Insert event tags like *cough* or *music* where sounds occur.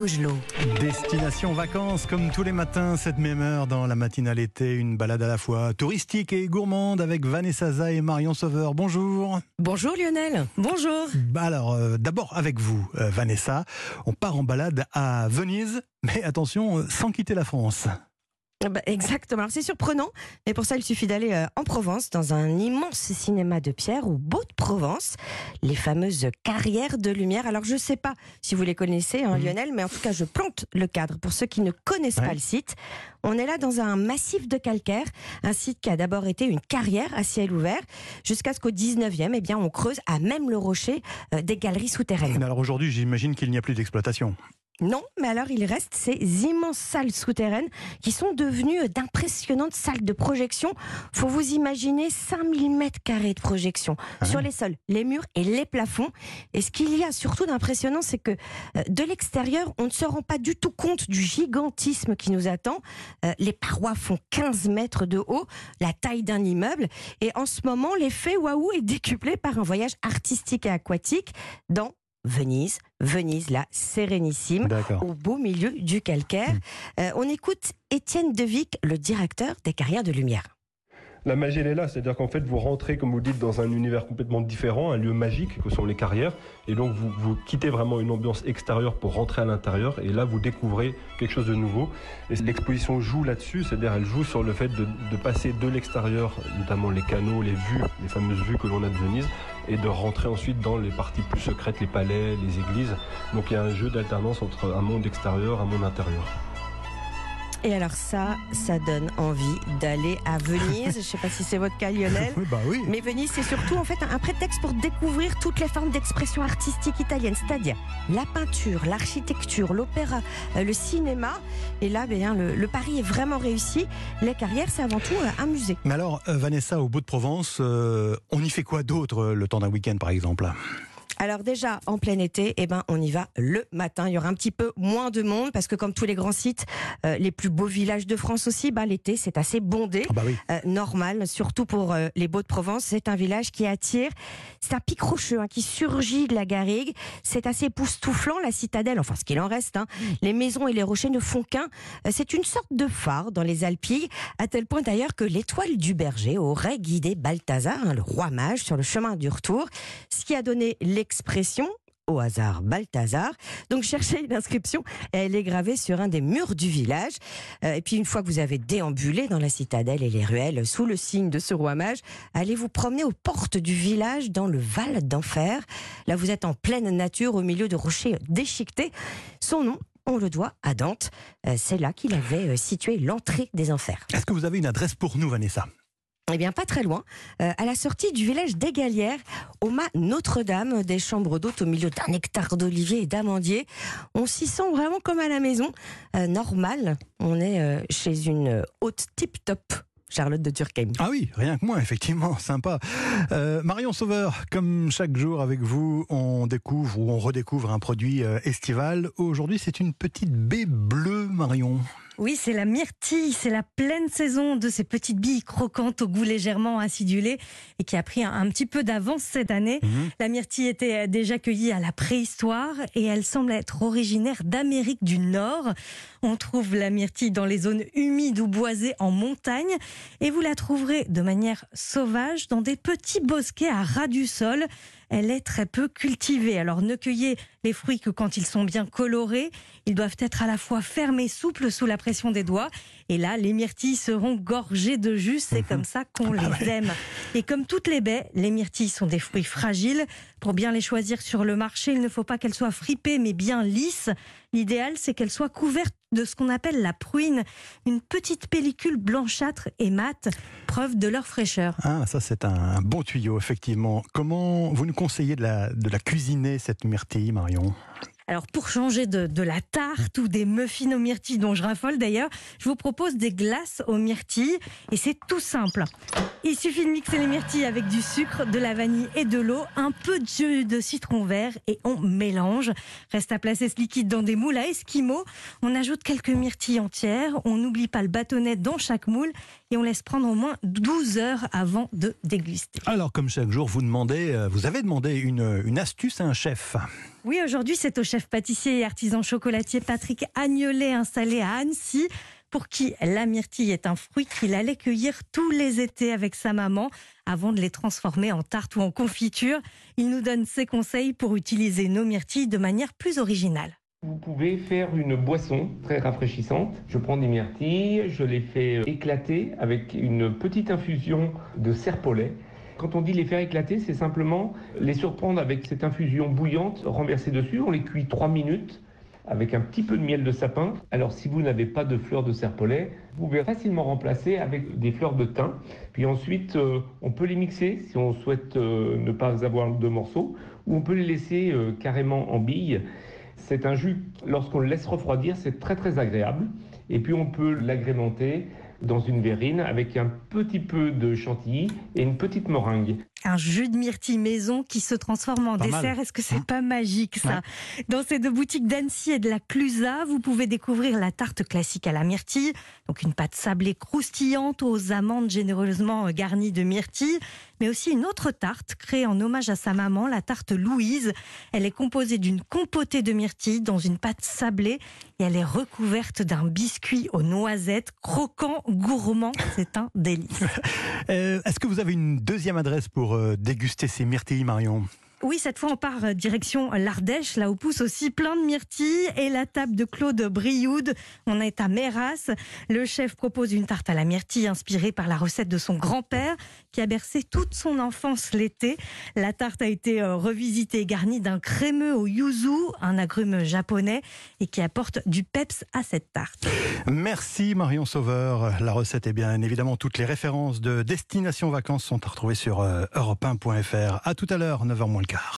Destination vacances, comme tous les matins, cette même heure dans la matinale été, une balade à la fois touristique et gourmande avec Vanessa Za et Marion Sauveur. Bonjour. Bonjour Lionel. Bonjour. Bah alors, euh, d'abord avec vous, euh, Vanessa, on part en balade à Venise, mais attention, euh, sans quitter la France. Bah, exactement. Alors, C'est surprenant, mais pour ça, il suffit d'aller euh, en Provence, dans un immense cinéma de pierre ou Beau de Provence, les fameuses carrières de lumière. Alors, je ne sais pas si vous les connaissez, hein, Mhm. Lionel, mais en tout cas, je plante le cadre pour ceux qui ne connaissent Ouais. pas le site. On est là dans un massif de calcaire, un site qui a d'abord été une carrière à ciel ouvert, jusqu'à ce qu'au 19e, eh bien, on creuse à même le rocher euh, des galeries souterraines. Mais alors aujourd'hui, j'imagine qu'il n'y a plus d'exploitation. Non, mais alors il reste ces immenses salles souterraines qui sont devenues d'impressionnantes salles de projection. Faut vous imaginer 5000 mètres carrés de projection Ah sur les sols, les murs et les plafonds. Et ce qu'il y a surtout d'impressionnant, c'est que euh, de l'extérieur, on ne se rend pas du tout compte du gigantisme qui nous attend. Euh, les parois font 15 mètres de haut, la taille d'un immeuble. Et en ce moment, l'effet waouh est décuplé par un voyage artistique et aquatique dans Venise, Venise, la sérénissime au beau milieu du calcaire. Euh, on écoute Étienne Devic, le directeur des carrières de lumière. La magie, elle est là, c'est-à-dire qu'en fait, vous rentrez, comme vous dites, dans un univers complètement différent, un lieu magique que sont les carrières, et donc vous, vous quittez vraiment une ambiance extérieure pour rentrer à l'intérieur, et là, vous découvrez quelque chose de nouveau. Et l'exposition joue là-dessus, c'est-à-dire elle joue sur le fait de, de passer de l'extérieur, notamment les canaux, les vues, les fameuses vues que l'on a de Venise, et de rentrer ensuite dans les parties plus secrètes, les palais, les églises. Donc il y a un jeu d'alternance entre un monde extérieur, un monde intérieur. Et alors ça, ça donne envie d'aller à Venise. Je ne sais pas si c'est votre cas, Lionel. *laughs* Oui, bah oui. Mais Venise, c'est surtout en fait un prétexte pour découvrir toutes les formes d'expression artistique italienne, c'est-à-dire la peinture, l'architecture, l'opéra, euh, le cinéma. Et là, bien, le, le pari est vraiment réussi. Les carrières, c'est avant tout euh, un musée. Mais alors, euh, Vanessa, au bout de Provence, euh, on y fait quoi d'autre le temps d'un week-end, par exemple? Alors déjà, en plein été, eh ben, on y va le matin. Il y aura un petit peu moins de monde parce que comme tous les grands sites, euh, les plus beaux villages de France aussi, bah, l'été, c'est assez bondé. Ah bah oui. Euh, normal, surtout pour euh, les Beaux de Provence. C'est un village qui attire. C'est un pic rocheux hein, qui surgit de la garrigue. C'est assez époustouflant, la citadelle, enfin ce qu'il en reste. hein. Les maisons et les rochers ne font qu'un. C'est une sorte de phare dans les Alpilles, à tel point d'ailleurs que l'étoile du berger aurait guidé Balthazar, hein, le roi mage, sur le chemin du retour. Ce qui a donné l'expression au hasard Balthazar. Donc cherchez une inscription, elle est gravée sur un des murs du village. Euh, et puis une fois que vous avez déambulé dans la citadelle et les ruelles sous le signe de ce roi mage, allez vous promener aux portes du village dans le Val d'Enfer. Là vous êtes en pleine nature au milieu de rochers déchiquetés. Son nom on le doit à Dante. Euh, C'est là qu'il avait euh, situé l'entrée des enfers. Est-ce que vous avez une adresse pour nous, Vanessa? Eh bien, pas très loin, euh, à la sortie du village des Galières, au mât Notre-Dame, des chambres d'hôtes au milieu d'un hectare d'oliviers et d'amandiers. On s'y sent vraiment comme à la maison. Euh, normal, on est euh, chez une hôte tip-top, Charlotte de Turckheim. Ah oui, rien que moi, effectivement, *laughs* sympa. Marion Sauveur, comme chaque jour avec vous, on découvre ou on redécouvre un produit estival. Aujourd'hui, c'est une petite baie bleue, Marion. Oui, c'est la myrtille, c'est la pleine saison de ces petites billes croquantes au goût légèrement acidulé et qui a pris un, un petit peu d'avance cette année. Mhm. La myrtille était déjà cueillie à la préhistoire et elle semble être originaire d'Amérique du Nord. On trouve la myrtille dans les zones humides ou boisées en montagne et vous la trouverez de manière sauvage dans des petits bosquets à ras du sol. Elle est très peu cultivée. Alors ne cueillez les fruits que quand ils sont bien colorés. Ils doivent être à la fois fermes et souples sous la pression des doigts. Et là, les myrtilles seront gorgées de jus. C'est comme ça qu'on Ah les ouais. aime. Et comme toutes les baies, les myrtilles sont des fruits fragiles. Pour bien les choisir sur le marché, il ne faut pas qu'elles soient fripées mais bien lisses. L'idéal, c'est qu'elles soient couvertes de ce qu'on appelle la pruine, une petite pellicule blanchâtre et mate, preuve de leur fraîcheur. Ah, ça c'est un bon tuyau, effectivement. Comment vous nous conseillez de la, de la cuisiner, cette myrtille, Marion? Alors pour changer de, la tarte ou des muffins aux myrtilles dont je raffole d'ailleurs, je vous propose des glaces aux myrtilles et c'est tout simple. Il suffit de mixer les myrtilles avec du sucre, de la vanille et de l'eau, un peu de jus de citron vert et on mélange. Reste à placer ce liquide dans des moules à esquimaux. On ajoute quelques myrtilles entières, on n'oublie pas le bâtonnet dans chaque moule et on laisse prendre au moins 12 heures avant de déguster. Alors, comme chaque jour, vous demandez, euh, vous avez demandé une, une astuce à un chef. Oui, aujourd'hui, c'est au chef pâtissier et artisan chocolatier Patrick Agnolet, installé à Annecy, pour qui la myrtille est un fruit qu'il allait cueillir tous les étés avec sa maman avant de les transformer en tarte ou en confiture. Il nous donne ses conseils pour utiliser nos myrtilles de manière plus originale. Vous pouvez faire une boisson très rafraîchissante. Je prends des myrtilles, je les fais éclater avec une petite infusion de serpolet. Quand on dit les faire éclater, c'est simplement les surprendre avec cette infusion bouillante renversée dessus. On les cuit 3 minutes avec un petit peu de miel de sapin. Alors si vous n'avez pas de fleurs de serpolet, vous pouvez facilement remplacer avec des fleurs de thym. Puis ensuite, euh, on peut les mixer si on souhaite euh, ne pas avoir de morceaux, ou on peut les laisser euh, carrément en billes. C'est un jus, lorsqu'on le laisse refroidir, c'est très très agréable. Et puis on peut l'agrémenter dans une verrine avec un petit peu de chantilly et une petite meringue. Un jus de myrtille maison qui se transforme en Pas dessert. Est-ce que c'est Hein pas magique ça Dans ces deux boutiques d'Annecy et de la Clusa, vous pouvez découvrir la tarte classique à la myrtille, donc une pâte sablée croustillante aux amandes généreusement garnies de myrtille, mais aussi une autre tarte créée en hommage à sa maman, la tarte Louise. Elle est composée d'une compotée de myrtille dans une pâte sablée et elle est recouverte d'un biscuit aux noisettes croquant, gourmand. C'est un délice. *laughs* Euh, Est-ce que vous avez une deuxième adresse pour euh, déguster ces myrtilles, Marion Oui, cette fois, on part euh, direction l'Ardèche, là où pousse aussi plein de myrtilles. Et la table de Claude Brioude, on est à Méras. Le chef propose une tarte à la myrtille inspirée par la recette de son grand-père, qui a bercé toute son enfance l'été. La tarte a été euh, revisitée et garnie d'un crémeux au yuzu, un agrume japonais, et qui apporte du peps à cette tarte. Merci Marion Sauveur. La recette et bien évidemment toutes les références de Destination Vacances sont à retrouver sur euh, europe1.fr. À tout à l'heure, 9h moins quart.